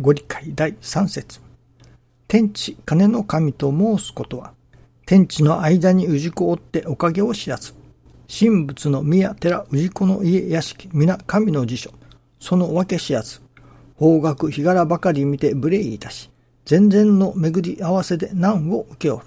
ご理解第三節天地金の神と申すことは、天地の間に氏子を追っておかげを知らず、神仏の宮寺氏子の家屋敷皆神の辞書、そのわけ知らず、方角日柄ばかり見て無礼いたし、全然の巡り合わせで難を受けおる。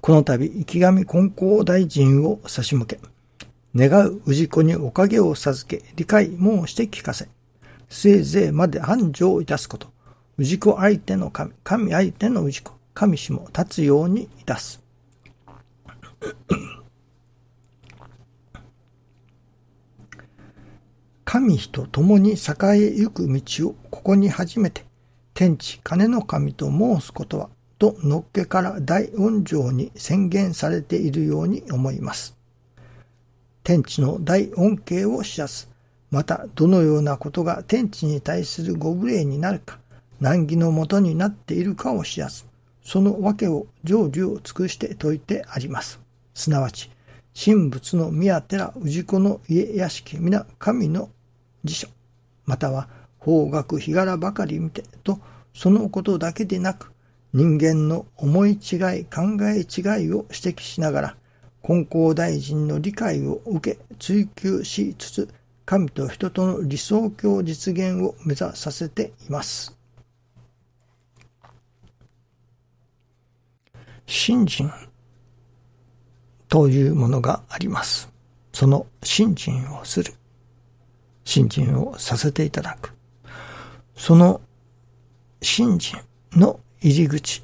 この度、生神金光大臣を差し向け、願う氏子におかげを授け、理解申して聞かせ、せいぜいまで繁盛いたすこと、氏子相手の神、神相手の氏子、神氏も立つようにいたす。神人共に栄えゆく道をここに初めて、天地金の神と申すことは、とのっけから大恩情に宣言されているように思います。天地の大恩恵を知らす。また、どのようなことが天地に対するご無礼になるか、難儀のもとになっているかを知らず、その訳を成就を尽くして説いてあります。すなわち、神仏の宮寺氏子の家屋敷皆神の辞書、または方角日柄ばかり見てと、そのことだけでなく、人間の思い違い、考え違いを指摘しながら、根高大臣の理解を受け追求しつつ、神と人との理想郷実現を目指させています。信心というものがあります。その信心をする。信心をさせていただく。その信心の入り口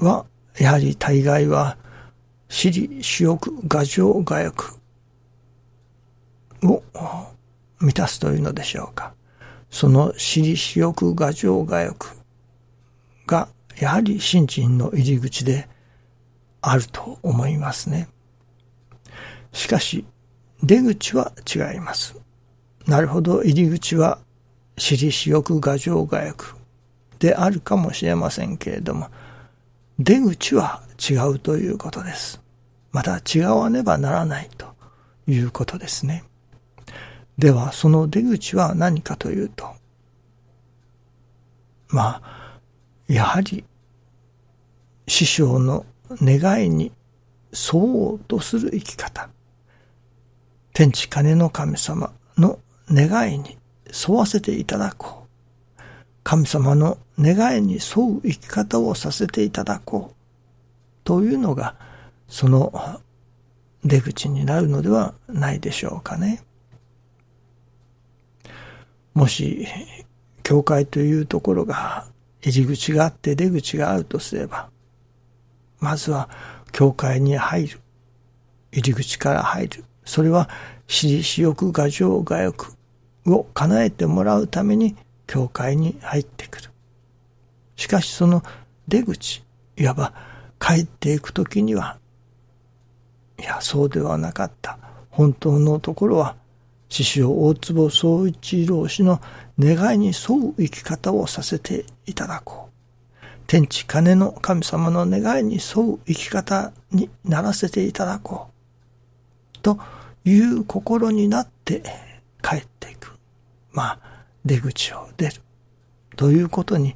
は、やはり大概は、私利私欲、画情、画欲を満たすというのでしょうか。その私利私欲、画情、画欲が、やはり信心の入り口であると思いますね。しかし、出口は違います。なるほど、入り口は私利私欲、画情、画欲であるかもしれませんけれども、出口は違うということです。また違わねばならないということですね。では、その出口は何かというと、まあ、やはり、師匠の願いに沿おうとする生き方。天地金の神様の願いに沿わせていただこう。神様の願いに沿う生き方をさせていただこう。というのが、その出口になるのではないでしょうかね。もし、教会というところが入り口があって出口があるとすれば、まずは教会に入る。入り口から入る。それは私利私欲、画情、画欲を叶えてもらうために教会に入ってくる。しかしその出口、いわば帰っていくときには、いや、そうではなかった。本当のところは、師匠大坪総一郎氏の願いに沿う生き方をさせていただこう。天地金の神様の願いに沿う生き方にならせていただこう。という心になって帰っていく。まあ、出口を出る。ということに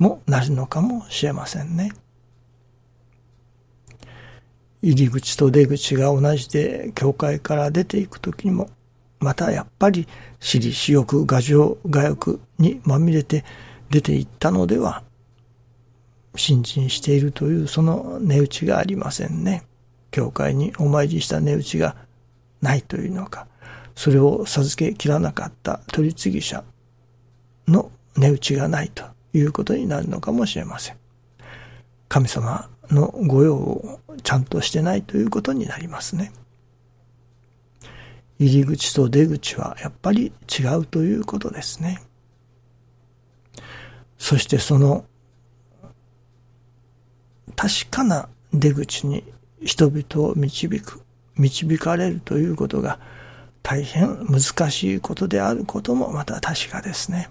もなるのかもしれませんね。入り口と出口が同じで、教会から出ていくときにも、またやっぱり私利私欲、画情、画欲にまみれて出ていったのでは信心しているというその値打ちがありませんね。教会にお参りした値打ちがないというのか、それを授けきらなかった取り次ぎ者の値打ちがないということになるのかもしれません。神様の御用をちゃんとしてないということになりますね。入り口と出口はやっぱり違うということですね。そしてその確かな出口に人々を導く、導かれるということが大変難しいことであることもまた確かですね。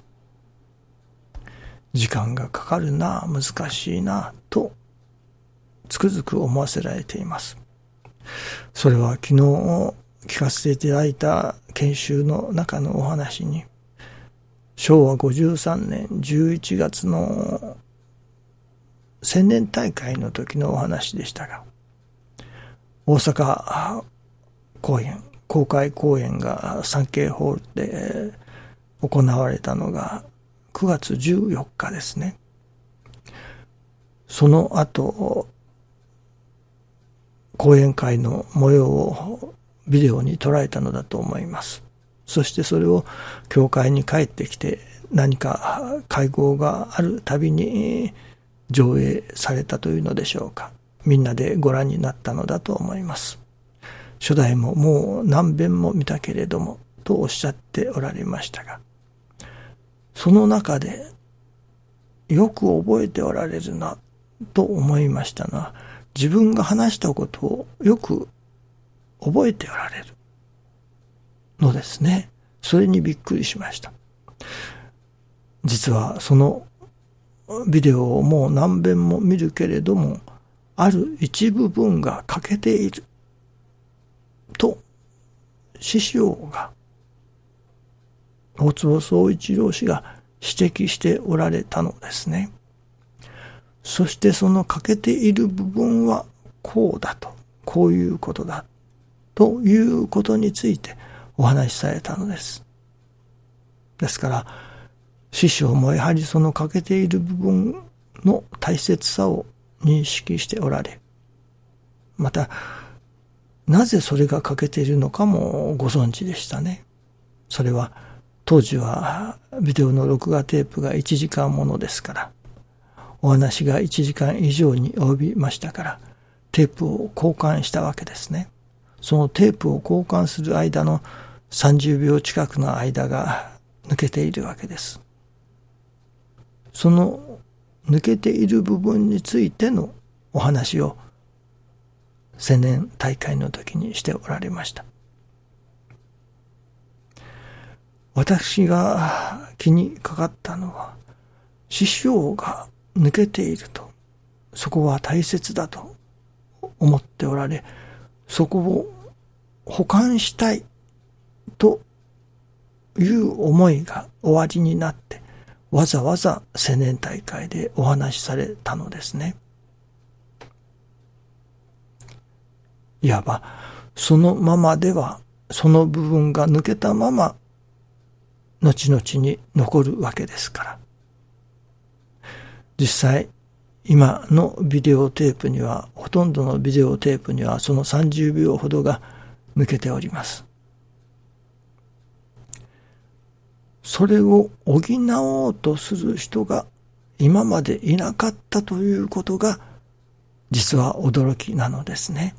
時間がかかるな、難しいな、とつくづく思わせられています。それは昨日聞かせていただいた研修の中のお話に、昭和53年11月の千年大会の時のお話でしたが、大阪公演、公開公演が産経ホールで行われたのが9月14日ですね。その後、講演会の模様をビデオに捉えたのだと思います。そしてそれを教会に帰ってきて何か会合があるたびに上映されたというのでしょうか。みんなでご覧になったのだと思います。初代ももう何遍も見たけれども、とおっしゃっておられましたが、その中でよく覚えておられるな、と思いましたのは、自分が話したことをよく覚えておられるのですね。それにびっくりしました。実はそのビデオをもう何遍も見るけれども、ある一部分が欠けている。と、師匠が、大坪総一郎氏が指摘しておられたのですね。そしてその欠けている部分はこうだと、こういうことだ、ということについてお話しされたのです。ですから、師匠もやはりその欠けている部分の大切さを認識しておられ、また、なぜそれが欠けているのかもご存知でしたね。それは、当時はビデオの録画テープが1時間ものですから、お話が1時間以上に及びましたから、テープを交換したわけですね。そのテープを交換する間の30秒近くの間が抜けているわけです。その抜けている部分についてのお話を青年大会の時にしておられました。私が気にかかったのは、師匠が抜けていると、そこは大切だと思っておられ、そこを保管したいという思いがおありになって、わざわざ青年大会でお話しされたのですね。いわば、そのままでは、その部分が抜けたまま、後々に残るわけですから。実際、今のビデオテープには、ほとんどのビデオテープにはその30秒ほどが抜けております。それを補おうとする人が今までいなかったということが実は驚きなのですね。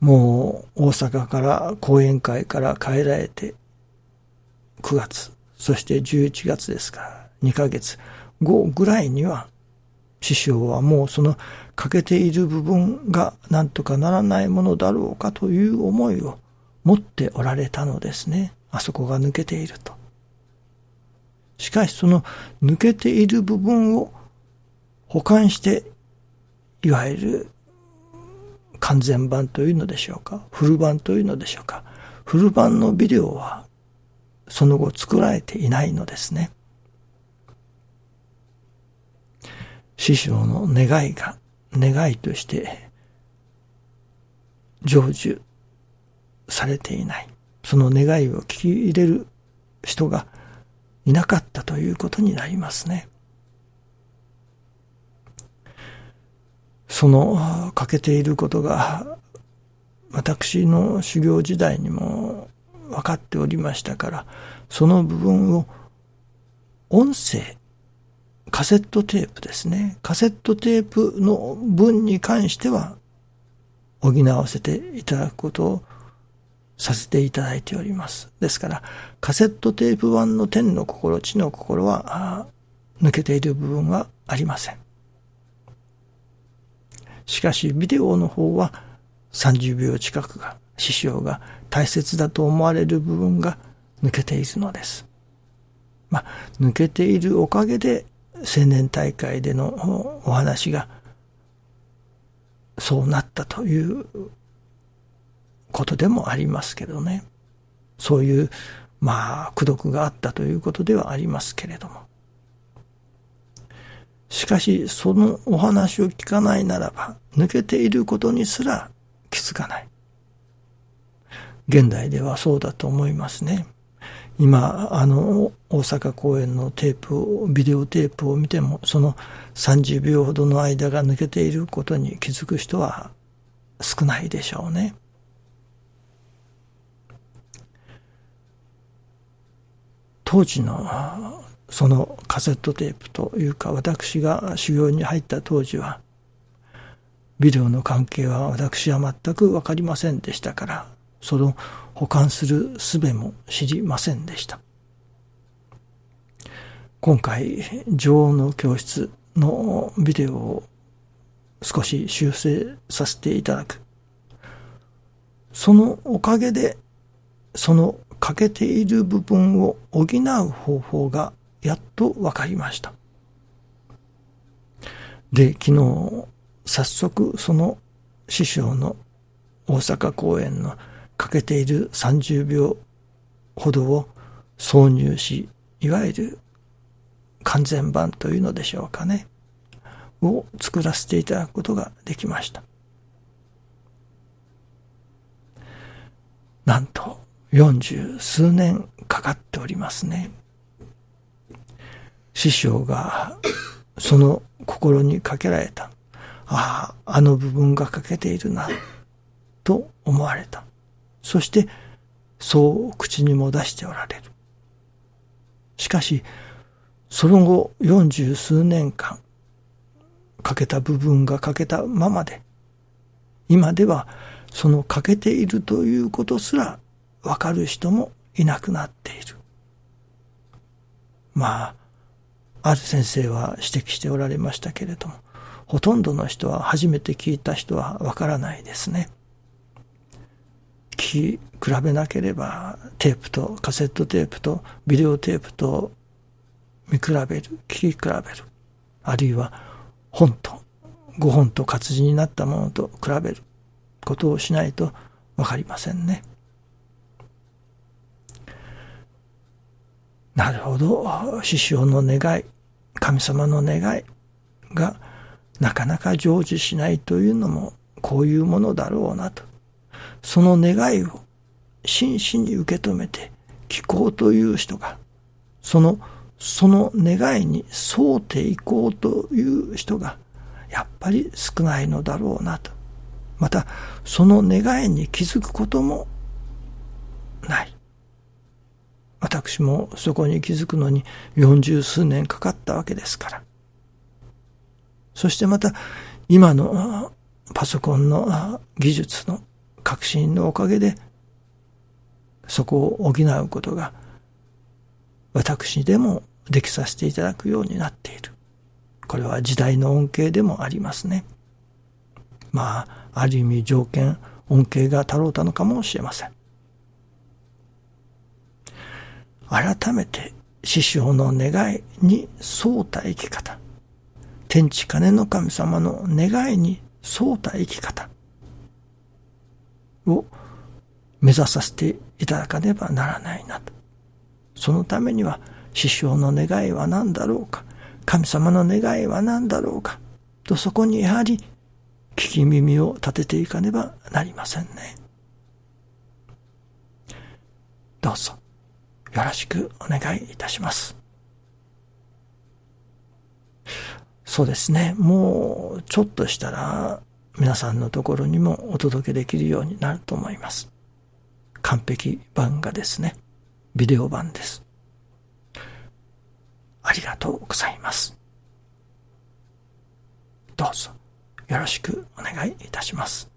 もう大阪から講演会から帰られて9月、そして11月ですから2ヶ月後ぐらいには師匠はもうその欠けている部分が何とかならないものだろうかという思いを持っておられたのですね。あそこが抜けていると。しかしその抜けている部分を保管して、いわゆる完全版というのでしょうか、フル版というのでしょうか、フル版のビデオはその後作られていないのですね。師匠の願いが、願いとして成就されていない。その願いを聞き入れる人がいなかったということになりますね。その欠けていることが私の修行時代にも分かっておりましたから、その部分を音声、カセットテープですね。カセットテープの分に関しては補わせていただくことをさせていただいております。ですから、カセットテープ版の天の心、地の心は、抜けている部分はありません。しかし、ビデオの方は30秒近くが、師匠が大切だと思われる部分が抜けているのです。まあ、抜けているおかげで、青年大会でのお話が、そうなったということでもありますけどね。そういうまあ、苦毒があったということではありますけれども。しかし、そのお話を聞かないならば、抜けていることにすら気づかない。現代ではそうだと思いますね。今、あの、大阪公演のテープを、ビデオテープを見ても、その30秒ほどの間が抜けていることに気づく人は少ないでしょうね。当時のそのカセットテープというか私が修行に入った当時はビデオの関係は私は全く分かりませんでしたからその保管する術も知りませんでした。今回女王の教室のビデオを少し修正させていただく。そのおかげでその欠けている部分を補う方法がやっと分かりました。で、昨日、早速その師匠の大阪公演の欠けている30秒ほどを挿入し、いわゆる完全版というのでしょうかね、を作らせていただくことができました。なんと、四十数年かかっておりますね。師匠がその心にかけられた。ああ、あの部分が欠けているな、と思われた。そして、そう口にも出しておられる。しかし、その後四十数年間、欠けた部分が欠けたままで、今ではその欠けているということすらわかる人もいなくなっている。まあ、ある先生は指摘しておられましたけれども、ほとんどの人は初めて聞いた人はわからないですね。聞き比べなければテープとカセットテープとビデオテープと見比べる、聞き比べる。あるいは本と5本と活字になったものと比べることをしないとわかりませんね。なるほど、師匠の願い、神様の願いがなかなか成就しないというのもこういうものだろうなと。その願いを真摯に受け止めて聞こうという人が、その、その願いに沿っていこうという人が、やっぱり少ないのだろうなと。また、その願いに気づくこともない。私もそこに気づくのに四十数年かかったわけですから。そしてまた今のパソコンの技術の革新のおかげでそこを補うことが私でもできさせていただくようになっている。これは時代の恩恵でもありますね。まあ、ある意味条件、恩恵が足ろうたのかもしれません。改めて師匠の願いに沿うた生き方、天地金の神様の願いに沿うた生き方を目指させていただかねばならないなと。そのためには師匠の願いは何だろうか、神様の願いは何だろうか、とそこにやはり聞き耳を立てていかねばなりませんね。どうぞ。よろしくお願いいたします。そうですね。もうちょっとしたら皆さんのところにもお届けできるようになると思います。完璧版がですね、ビデオ版です。ありがとうございます。どうぞよろしくお願いいたします。